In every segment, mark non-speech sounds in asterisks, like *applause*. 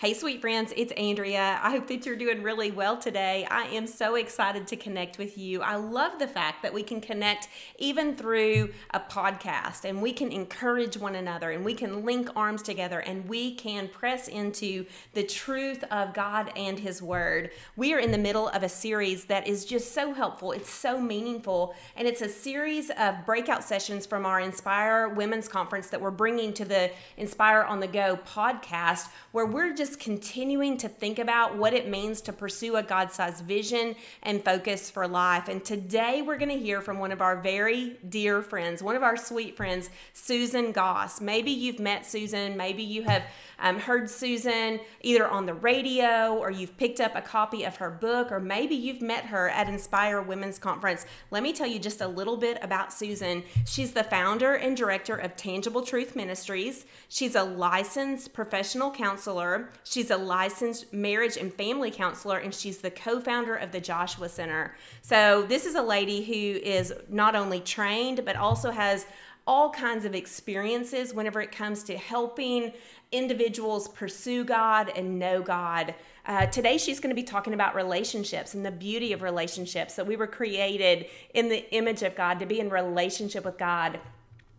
Hey, sweet friends, it's Andrea. I hope that you're doing really well today. I am so excited to connect with you. I love the fact that we can connect even through a podcast and we can encourage one another and we can link arms together and we can press into the truth of God and His Word. We are in the middle of a series that is just so helpful, it's so meaningful, and it's a series of breakout sessions from our Inspire Women's Conference that we're bringing to the Inspire on the Go podcast where we're just just continuing to think about what it means to pursue a God sized vision and focus for life. And today we're going to hear from one of our very dear friends, one of our sweet friends, Susan Goss. Maybe you've met Susan, maybe you have um, heard Susan either on the radio or you've picked up a copy of her book, or maybe you've met her at Inspire Women's Conference. Let me tell you just a little bit about Susan. She's the founder and director of Tangible Truth Ministries. She's a licensed professional counselor. She's a licensed marriage and family counselor, and she's the co founder of the Joshua Center. So, this is a lady who is not only trained, but also has all kinds of experiences whenever it comes to helping individuals pursue God and know God. Uh, today, she's going to be talking about relationships and the beauty of relationships. That we were created in the image of God to be in relationship with God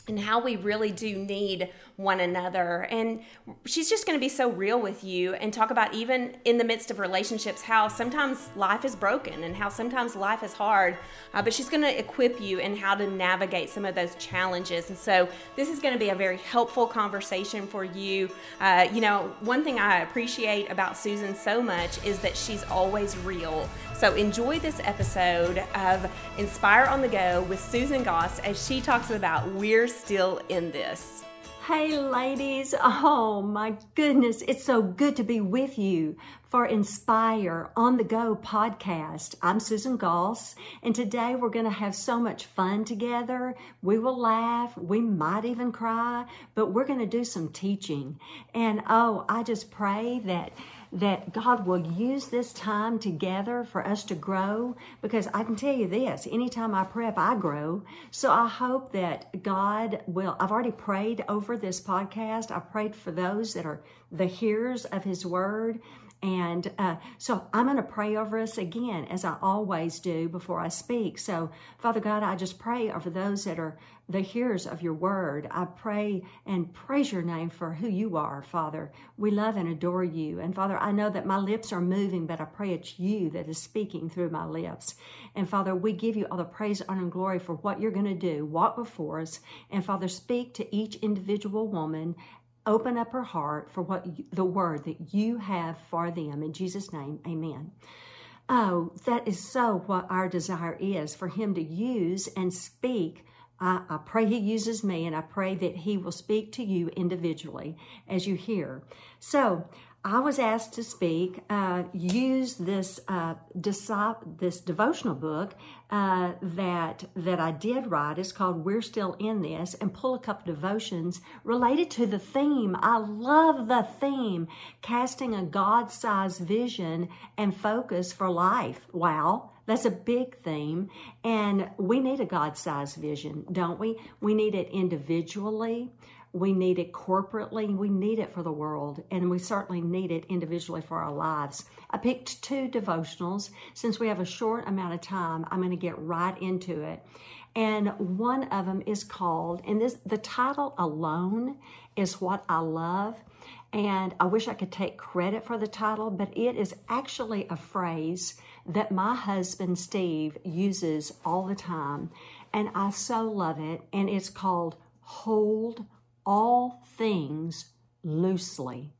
and how we really do need one another. And she's just going to be so real with you and talk about even in the midst of relationships how sometimes life is broken and how sometimes life is hard. Uh, but she's going to equip you in how to navigate some of those challenges. And so this is going to be a very helpful conversation for you. Uh, you know, one thing I appreciate about Susan so much is that she's always real. So enjoy this episode of Inspire on the Go with Susan Goss as she talks about We're Still in This. Hey, ladies. Oh, my goodness. It's so good to be with you for Inspire on the Go podcast. I'm Susan Goss, and today we're going to have so much fun together. We will laugh, we might even cry, but we're going to do some teaching. And oh, I just pray that that God will use this time together for us to grow because I can tell you this anytime I prep, I grow. So I hope that God will. I've already prayed over this podcast. I prayed for those that are the hearers of His word and uh, so I'm going to pray over us again, as I always do before I speak. So, Father God, I just pray over those that are the hearers of your word. I pray and praise your name for who you are, Father. We love and adore you. And Father, I know that my lips are moving, but I pray it's you that is speaking through my lips. And Father, we give you all the praise, honor, and glory for what you're going to do. Walk before us. And Father, speak to each individual woman open up her heart for what you, the word that you have for them. In Jesus' name, amen. Oh, that is so what our desire is for Him to use and speak. I, I, pray He uses me, and I pray that He will speak to you individually as you hear. So, I was asked to speak, uh, use this uh, this devotional book uh, that that I did write. It's called "We're Still in This," and pull a couple devotions related to the theme. I love the theme, casting a God-sized vision and focus for life. Wow. That's a big theme. And we need a God sized vision, don't we? We need it individually. We need it corporately. We need it for the world. And we certainly need it individually for our lives. I picked two devotionals. Since we have a short amount of time, I'm going to get right into it. And one of them is called, and this the title alone is what I love. And I wish I could take credit for the title, but it is actually a phrase that my husband Steve uses all the time. And I so love it. And it's called Hold all things loosely.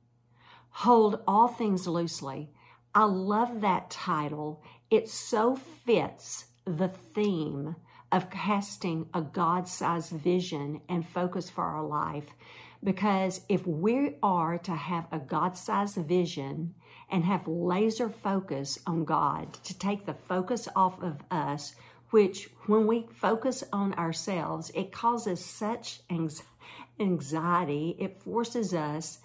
Hold all things loosely. I love that title. It so fits the theme of casting a God sized vision and focus for our life. Because if we are to have a God sized vision and have laser focus on God, to take the focus off of us, which when we focus on ourselves, it causes such anxiety it forces us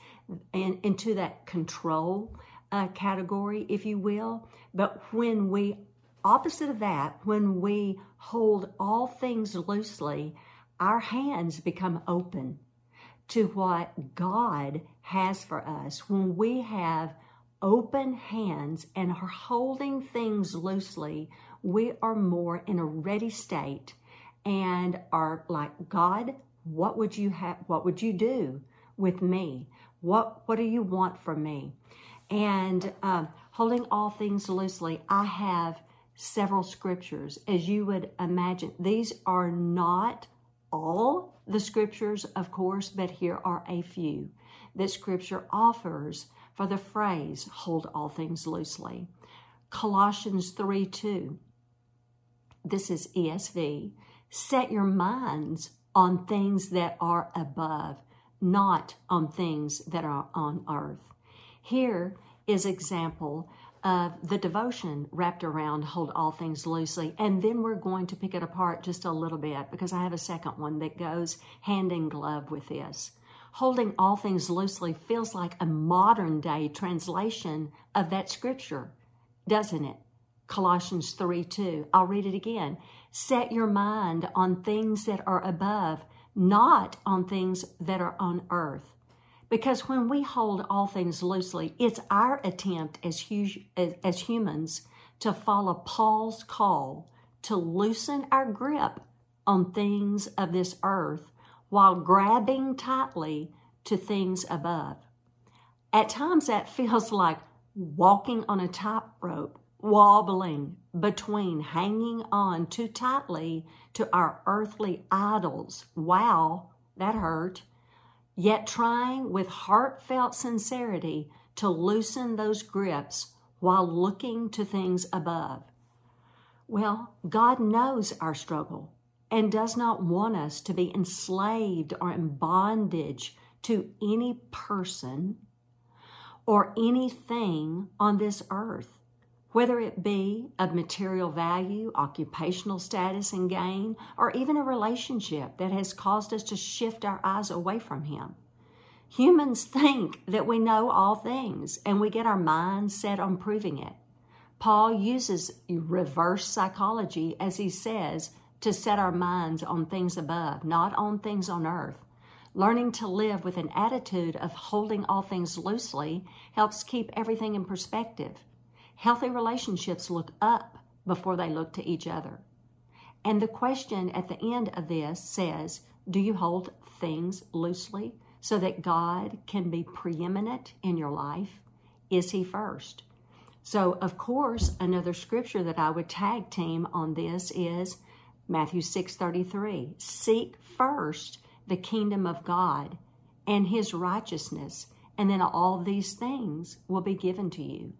in, into that control uh, category, if you will. But when we, opposite of that, when we hold all things loosely, our hands become open to what God has for us when we have open hands and are holding things loosely, we are more in a ready state and are like, God, what would you have, what would you do with me? What, what do you want from me? And um, holding all things loosely, I have several scriptures. As you would imagine, these are not all the scriptures, of course, but here are a few that scripture offers for the phrase, hold all things loosely. Colossians 3 2. This is ESV. Set your minds on things that are above, not on things that are on earth. Here is example of the devotion wrapped around hold all things loosely and then we're going to pick it apart just a little bit because i have a second one that goes hand in glove with this holding all things loosely feels like a modern day translation of that scripture doesn't it? Colossians 3 2 i'll read it again. Set your mind on things that are above not on things that are on earth. Because when we hold all things loosely, it's our attempt as, as humans to follow Paul's call to loosen our grip on things of this earth while grabbing tightly to things above. At times, that feels *laughs* like walking on a tightrope, wobbling between hanging on too tightly to our earthly idols. Wow, that hurt yet trying with heartfelt sincerity to loosen those grips while looking to things above. Well, God knows our struggle and does not want us to be enslaved or in bondage to any person or anything on this earth whether it be of material value, occupational status and gain, or even a relationship that has caused us to shift our eyes away from Him. Humans think that we know all things and we get our minds set on proving it. Paul uses reverse psychology, as he says, to set our minds on things above, not on things on earth. Learning to live with an attitude of holding all things loosely helps keep everything in perspective. Healthy relationships look up before they look to each other. And the question at the end of this says, Do you hold things loosely so that God can be preeminent in your life? Is He first? So, of course, another scripture that I would tag team on this is Matthew 6:33. Seek first the kingdom of God and his righteousness, and then all these things will be given to you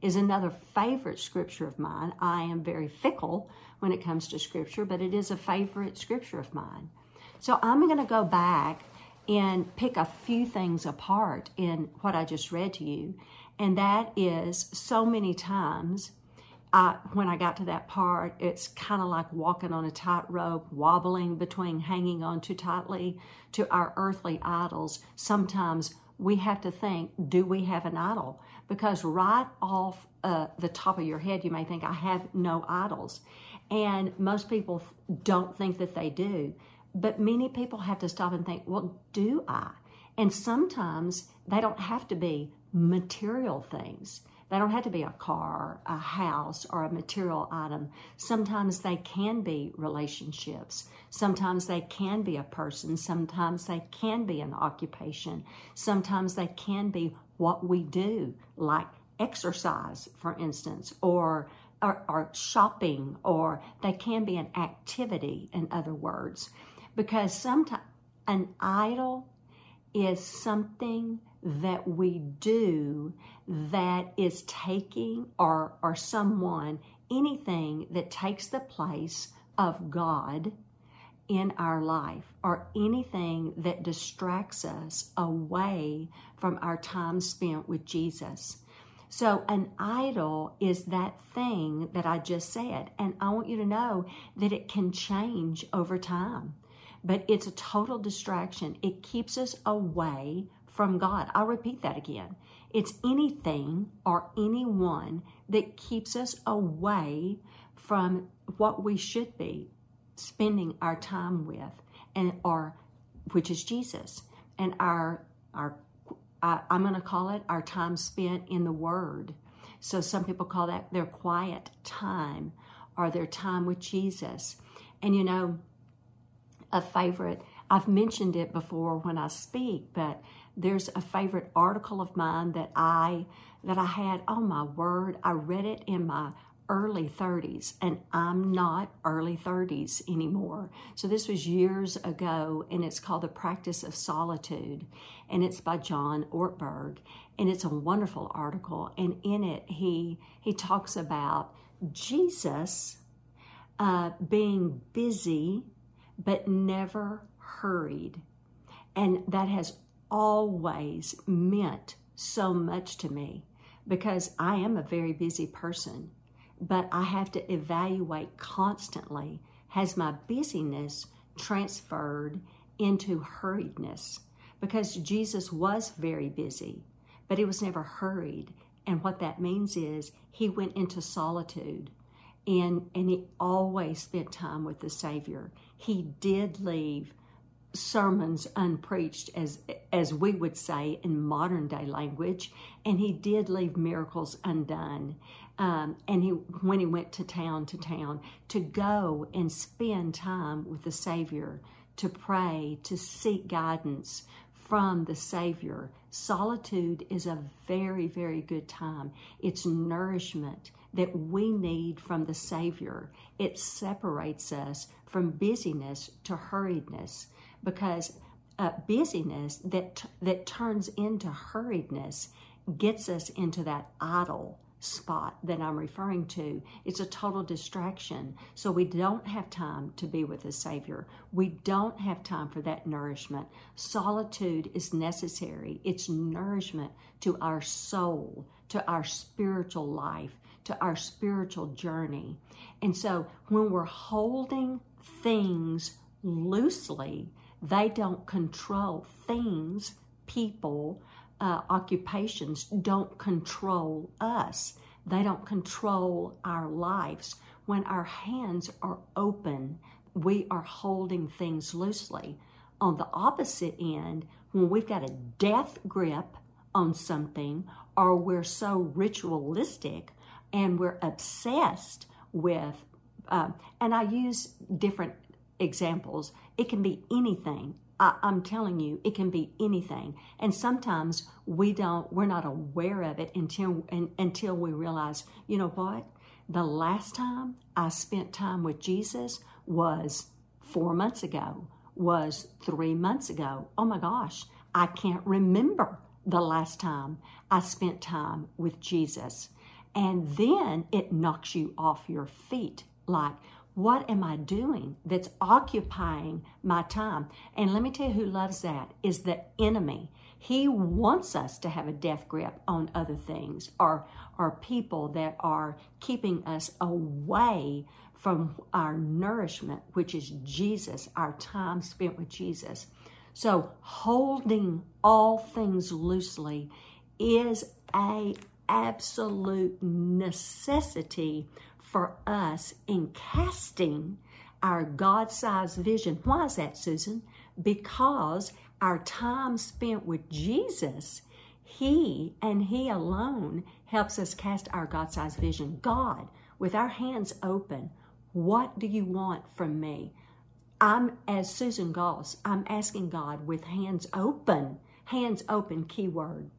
is another favorite scripture of mine. I am very fickle when it comes to scripture, but it is a favorite scripture of mine. So I'm going to go back and pick a few things apart in what I just read to you. And that is so many times I, when I got to that part, it's kind of like walking on a tightrope, wobbling between hanging on too tightly to our earthly idols. Sometimes we have to think, do we have an idol? Because right off uh, the top of your head, you may think, I have no idols. And most people don't think that they do. But many people have to stop and think, well, do I? And sometimes they don't have to be material things. They don't have to be a car, a house, or a material item. Sometimes they can be relationships. Sometimes they can be a person. Sometimes they can be an occupation. Sometimes they can be what we do, like exercise, for instance, or, or, or shopping, or they can be an activity, in other words. Because sometimes an idol is something that we do that is taking or or someone anything that takes the place of God in our life or anything that distracts us away from our time spent with Jesus. So, an idol is that thing that I just said. And I want you to know that it can change over time, but it's a total distraction. It keeps us away from God. I'll repeat that again. It's anything or anyone that keeps us away from what we should be spending our time with and or which is Jesus. and our our uh, I'm going to call it our time spent in the Word. So some people call that their quiet time or their time with Jesus. And you know, a favorite, I've mentioned it before when I speak, but there's a favorite article of mine that I that I had, oh my word, I read it in my early 30s, and I'm not early 30s anymore. So this was years ago, and it's called The Practice of Solitude, and it's by John Ortberg, and it's a wonderful article. And in it, he he talks about Jesus uh, being busy but never hurried, and that has always meant so much to me because I am a very busy person but I have to evaluate constantly has my busyness transferred into hurriedness? Because Jesus was very busy, but he was never hurried. And what that means is he went into solitude and, and he always spent time with the Savior. He did leave sermons unpreached as as we would say in modern day language and he did leave miracles undone. Um, and he when he went to town to town to go and spend time with the savior to pray to seek guidance from the savior. Solitude is a very very good time. It's nourishment that we need from the savior. It separates us from busyness to hurriedness because uh, busyness that that turns into hurriedness gets us into that idol spot that I'm referring to. It's a total distraction. So we don't have time to be with the Savior. We don't have time for that nourishment. Solitude is necessary. It's nourishment to our soul, to our spiritual life, to our spiritual journey. And so when we're holding things loosely, they don't control things, people, uh, occupations don't control us. They don't control our lives. When our hands are open, we are holding things loosely. On the opposite end, when we've got a death grip on something, or we're so ritualistic and we're obsessed with, um, and I use different examples. It can be anything. I, am telling you, it can be anything. And sometimes we don't, we're not aware of it until, and, until we realize, you know what? The last time I spent time with Jesus was four months ago, was three months ago. Oh my gosh, I can't remember the last time I spent time with Jesus. And then it knocks you off your feet like, what am I doing that's occupying my time? And let me tell you who loves that is the enemy. He wants us to have a death grip on other things or, or people that are keeping us away from our nourishment, which is Jesus, our time spent with Jesus. So holding all things loosely is a absolute necessity for us in casting our God sized vision. Why is that, Susan? Because our time spent with Jesus, He and He alone helps us cast our God sized vision. God, with our hands open, what do you want from me? I'm, as Susan Goss, I'm asking God with hands open, hands open, keyword,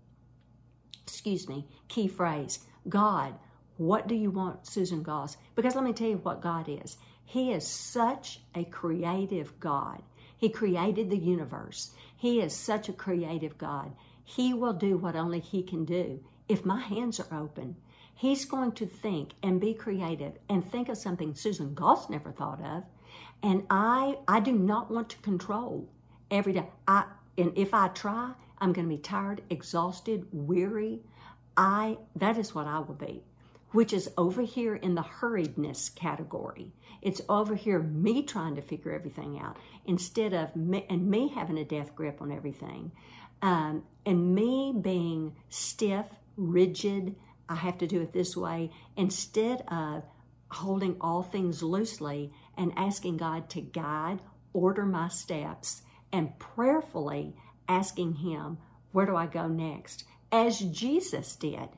excuse me, key phrase. God, what do you want, Susan Goss? Because let me tell you what God is. He is such a creative God. He created the universe. He is such a creative God. He will do what only He can do. If my hands are open, He's going to think and be creative and think of something Susan Goss never thought of. And I, I do not want to control every day. I, and if I try, I'm going to be tired, exhausted, weary. I, that is what I will be which is over here in the hurriedness category. It's over here me trying to figure everything out instead of me, and me having a death grip on everything, um, and me being stiff, rigid. I have to do it this way instead of holding all things loosely and asking God to guide, order my steps, and prayerfully asking Him, Where do I go next? As Jesus did.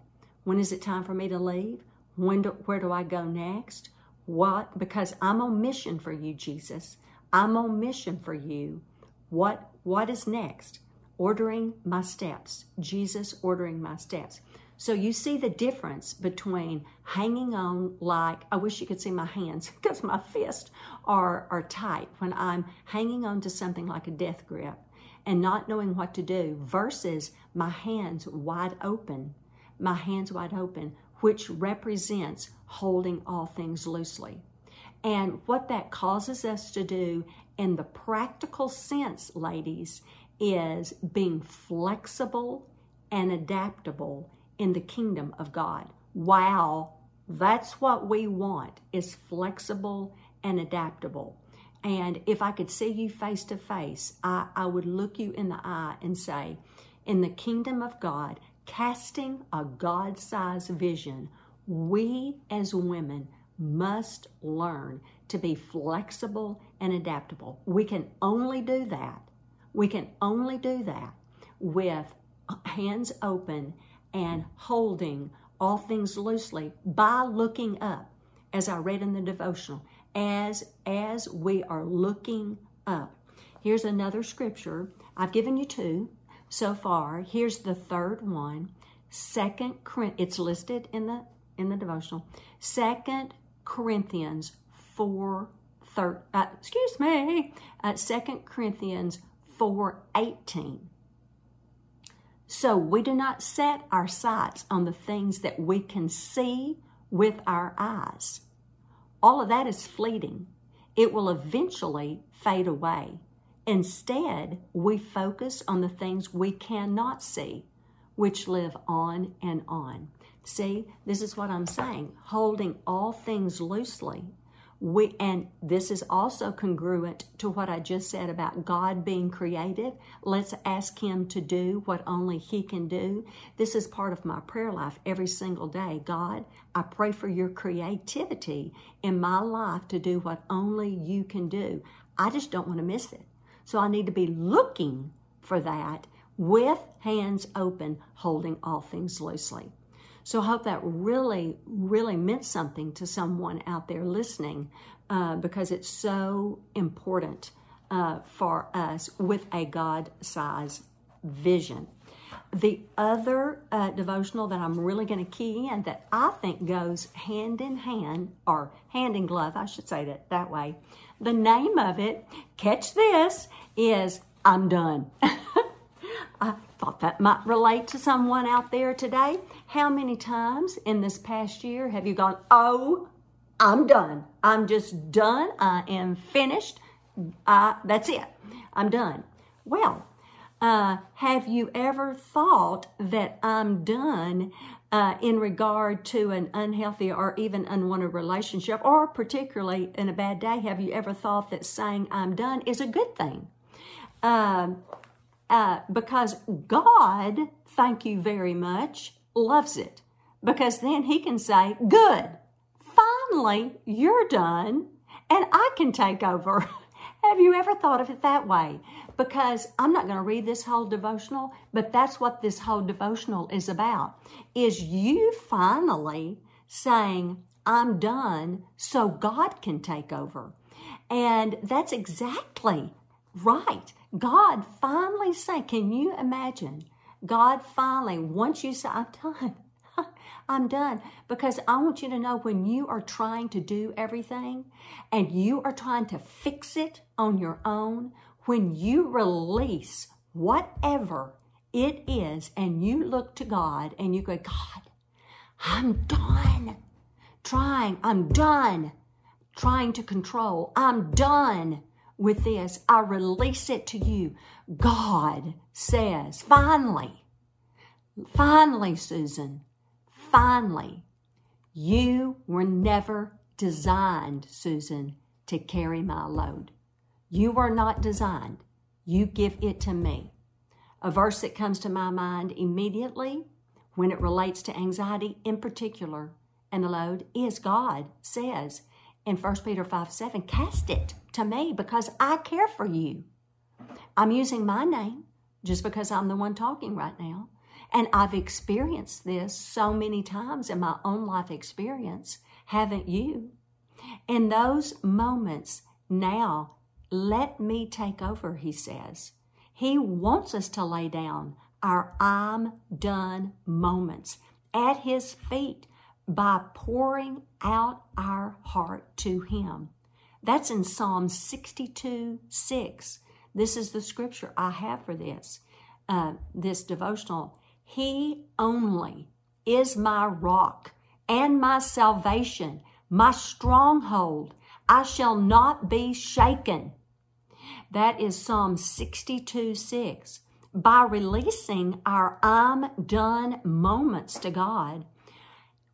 When is it time for me to leave? When do, where do I go next? What? Because I'm on mission for you, Jesus. I'm on mission for you. What what is next? Ordering my steps. Jesus ordering my steps. So you see the difference between hanging on like I wish you could see my hands *laughs* because my fists are are tight when I'm hanging on to something like a death grip and not knowing what to do versus my hands wide open. My hands wide open, which represents holding all things loosely. And what that causes us to do in the practical sense, ladies, is being flexible and adaptable in the kingdom of God. Wow, that's what we want is flexible and adaptable. And if I could see you face to face, I, I would look you in the eye and say, in the kingdom of God, casting a God sized vision, we as women must learn to be flexible and adaptable. We can only do that. We can only do that with hands open and holding all things loosely by looking up, as I read in the devotional, as as we are looking up. Here's another scripture. I've given you two so far. Here's the third one. Second, it's listed in the in the devotional. Second Corinthians 4, thir, uh, excuse me, uh, 2 Corinthians 4, 18. So we do not set our sights on the things that we can see with our eyes. All of that is fleeting. It will eventually fade away. Instead, we focus on the things we cannot see, which live on and on. See, this is what I'm saying holding all things loosely. We, and this is also congruent to what I just said about God being creative. Let's ask Him to do what only He can do. This is part of my prayer life every single day. God, I pray for your creativity in my life to do what only you can do. I just don't want to miss it. So I need to be looking for that with hands open, holding all things loosely. So I hope that really, really meant something to someone out there listening uh, because it's so important uh, for us with a God size vision. The other uh, devotional that I'm really going to key in that I think goes hand in hand, or hand in glove, I should say that that way. The name of it, catch this, is I'm Done. *laughs* I thought that might relate to someone out there today. How many times in this past year have you gone, Oh, I'm done. I'm just done. I am finished. Uh, that's it. I'm done. Well, uh, have you ever thought that I'm done uh, in regard to an unhealthy or even unwanted relationship, or particularly in a bad day? Have you ever thought that saying I'm done is a good thing? Um, uh, because God, thank you very much, loves it. Because then He can say, Good, finally, you're done, and I can take over. *laughs* Have you ever thought of it that way? Because I'm not going to read this whole devotional, but that's what this whole devotional is about. Is you finally saying, I'm done, so God can take over. And that's exactly right. God finally say, can you imagine? God finally, once you say, I'm done, I'm done. Because I want you to know when you are trying to do everything and you are trying to fix it on your own, when you release whatever it is and you look to God and you go, God, I'm done trying, I'm done trying to control, I'm done with this. I release it to you. God says, finally, finally, Susan, finally, you were never designed, Susan, to carry my load. You were not designed. You give it to me. A verse that comes to my mind immediately when it relates to anxiety in particular and the load is God says in 1 Peter 5 7, cast it to me because I care for you. I'm using my name, just because I'm the one talking right now. And I've experienced this so many times in my own life experience, haven't you? In those moments, now let me take over, he says. He wants us to lay down our I'm done moments at his feet by pouring out our heart to him. That's in Psalm 62 6. This is the scripture I have for this, uh, this devotional. He only is my rock and my salvation, my stronghold. I shall not be shaken. That is Psalm 62 6. By releasing our I'm done moments to God,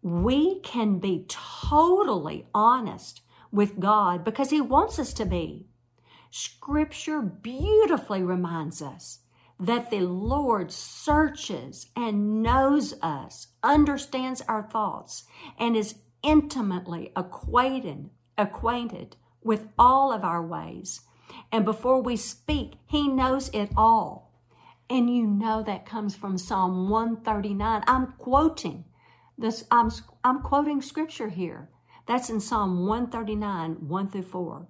we can be totally honest with God because He wants us to be. Scripture beautifully reminds us that the Lord searches and knows us, understands our thoughts, and is intimately acquainted, acquainted with all of our ways. And before we speak, He knows it all. And you know that comes from Psalm 139. I'm quoting this, I'm, I'm quoting scripture here. That's in Psalm 139, 1 through 4.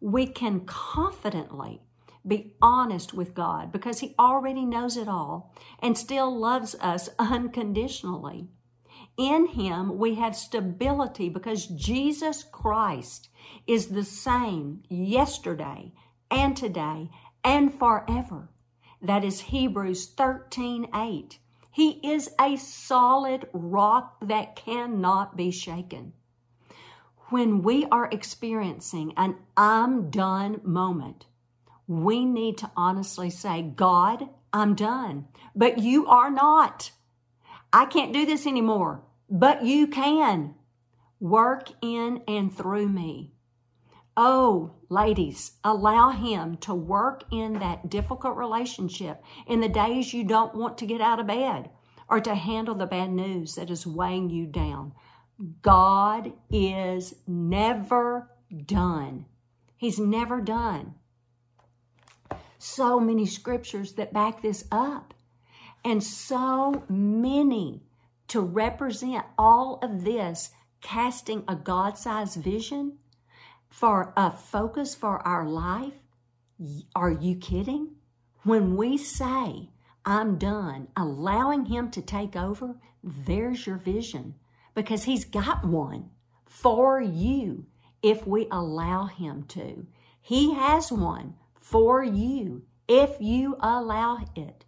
We can confidently be honest with God because He already knows it all and still loves us unconditionally. In Him, we have stability because Jesus Christ is the same yesterday and today and forever. That is Hebrews 13 8. He is a solid rock that cannot be shaken. When we are experiencing an I'm done moment, we need to honestly say, God, I'm done, but you are not. I can't do this anymore, but you can. Work in and through me. Oh, ladies, allow Him to work in that difficult relationship in the days you don't want to get out of bed or to handle the bad news that is weighing you down. God is never done. He's never done. So many scriptures that back this up, and so many to represent all of this, casting a God sized vision for a focus for our life? Are you kidding? When we say, I'm done, allowing Him to take over, there's your vision because He's got one for you if we allow Him to. He has one for you if you allow it.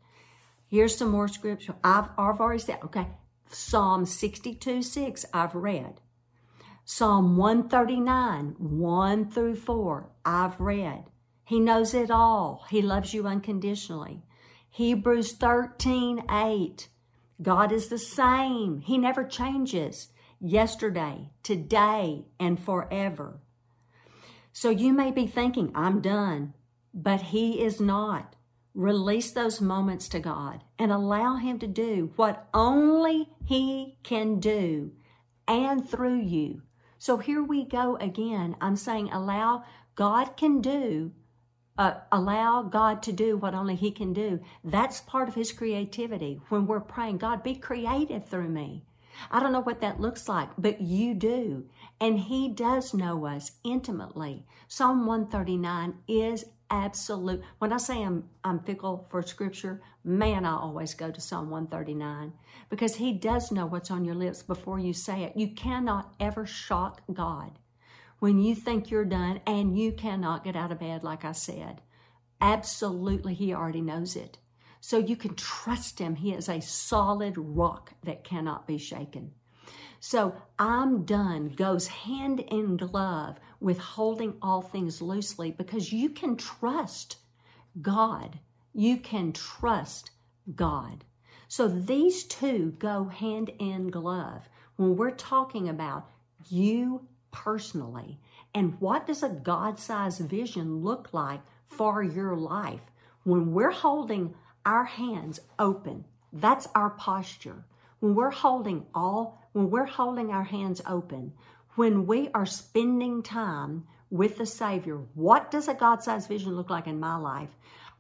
Here's some more scripture. I've, I've already said, okay, Psalm 62 6, I've read. Psalm 139, 1 through 4, I've read. He knows it all. He loves you unconditionally. Hebrews 13, 8. God is the same. He never changes. Yesterday, today, and forever. So you may be thinking, I'm done, but He is not. Release those moments to God and allow Him to do what only He can do and through you so here we go again. I'm saying allow God can do, uh, allow God to do what only He can do. That's part of His creativity. When we're praying, God, be creative through me. I don't know what that looks like, but you do. And He does know us intimately. Psalm 139 is absolute. When I say I'm, I'm fickle for scripture, man, I always go to Psalm 139 because he does know what's on your lips before you say it. You cannot ever shock God when you think you're done and you cannot get out of bed, like I said. Absolutely, he already knows it. So you can trust him. He is a solid rock that cannot be shaken. So I'm done goes hand in glove with holding all things loosely because you can trust God. You can trust God. So these two go hand in glove when we're talking about you personally and what does a God sized vision look like for your life when we're holding our hands open. That's our posture. When we're holding all when we're holding our hands open, when we are spending time with the Savior, what does a God sized vision look like in my life?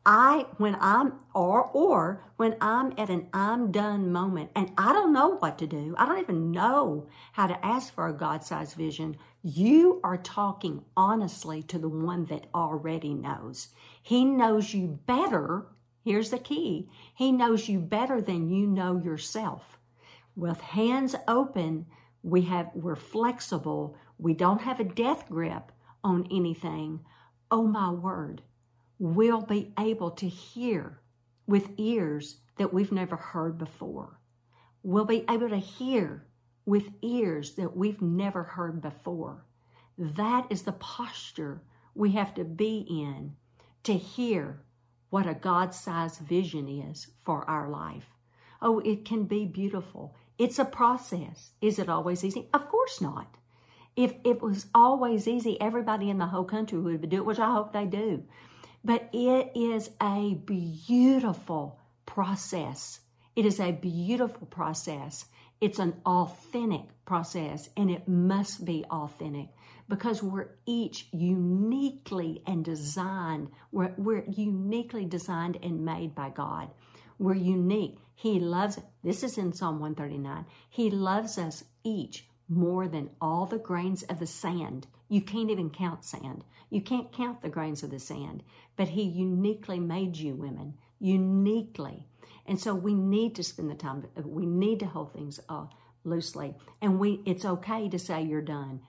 I when I'm or or when I'm at an I'm done moment and I don't know what to do. I don't even know how to ask for a God-sized vision. You are talking honestly to the one that already knows. He knows you better. Here's the key. He knows you better than you know yourself. With hands open, we have we're flexible. We don't have a death grip on anything. Oh my word we'll be able to hear with ears that we've never heard before. We'll be able to hear with ears that we've never heard before. That is the posture we have to be in to hear what a God sized vision is for our life. Oh, it can be beautiful. It's a process. Is it always easy? Of course not. If it was always easy, everybody in the whole country would do it, which I hope they do. But it is a beautiful process. It is a beautiful process. It's an authentic process, and it must be authentic because we're each uniquely and designed, we're, we're uniquely designed and made by God. We're unique. He loves, this is in Psalm 139, He loves us each more than all the grains of the sand. You can't even count sand. You can't count the grains of the sand. But He uniquely made you women, uniquely. And so we need to spend the time, we need to hold things uh, loosely. And we, it's okay to say you're done.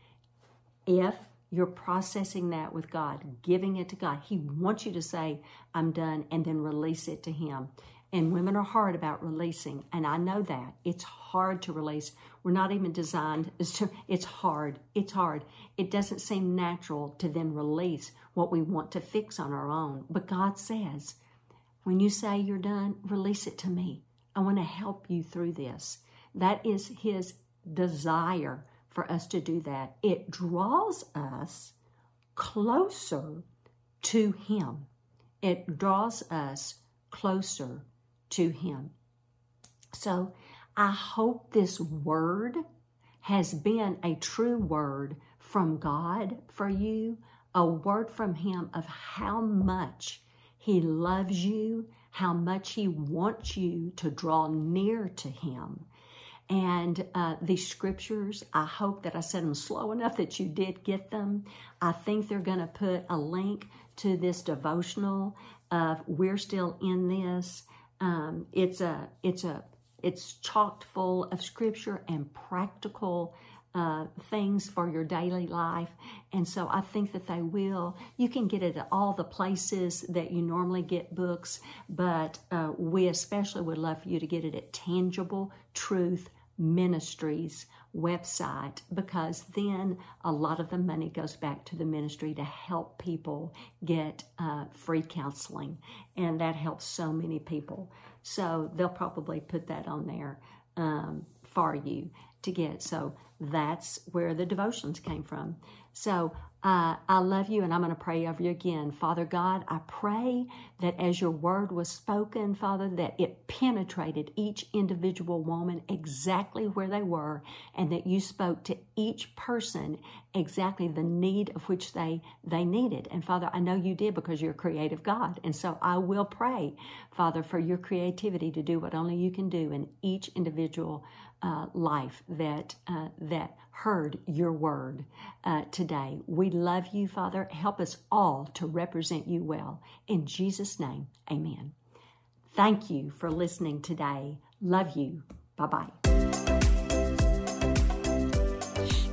If you're processing that with God, giving it to God, He wants you to say, I'm done, and then release it to Him. And women are hard about releasing, and I know that. It's hard to release. We're not even designed, *laughs* to it's hard. It's hard. It doesn't seem natural to then release what we want to fix on our own. But God says, when you say you're done, release it to me. I want to help you through this. That is His desire for us to do that. It draws us closer to Him. It draws us closer to Him. So I hope this word has been a true word from God for you, a word from Him of how much He loves you, how much He wants you to draw near to Him. And uh, these scriptures, I hope that I said them slow enough that you did get them. I think they're going to put a link to this devotional of We're Still in This um, it's a it's a it's chocked full of scripture and practical uh, things for your daily life. And so I think that they will. You can get it at all the places that you normally get books, but uh, we especially would love for you to get it at Tangible Truth Ministries website because then a lot of the money goes back to the ministry to help people get uh, free counseling. And that helps so many people. So they'll probably put that on there um, for you to get. So that's where the devotions came from. So uh, I love you and I'm going to pray over you again. Father God, I pray that as your word was spoken, Father, that it penetrated each individual woman exactly where they were and that you spoke to each person exactly the need of which they, they needed. And Father, I know you did because you're a creative God. And so I will pray, Father, for your creativity to do what only you can do in each individual uh, life that uh, that heard your word uh, today. We love you, Father. Help us all to represent you well. In Jesus' name, amen. Thank you for listening today. Love you. Bye bye.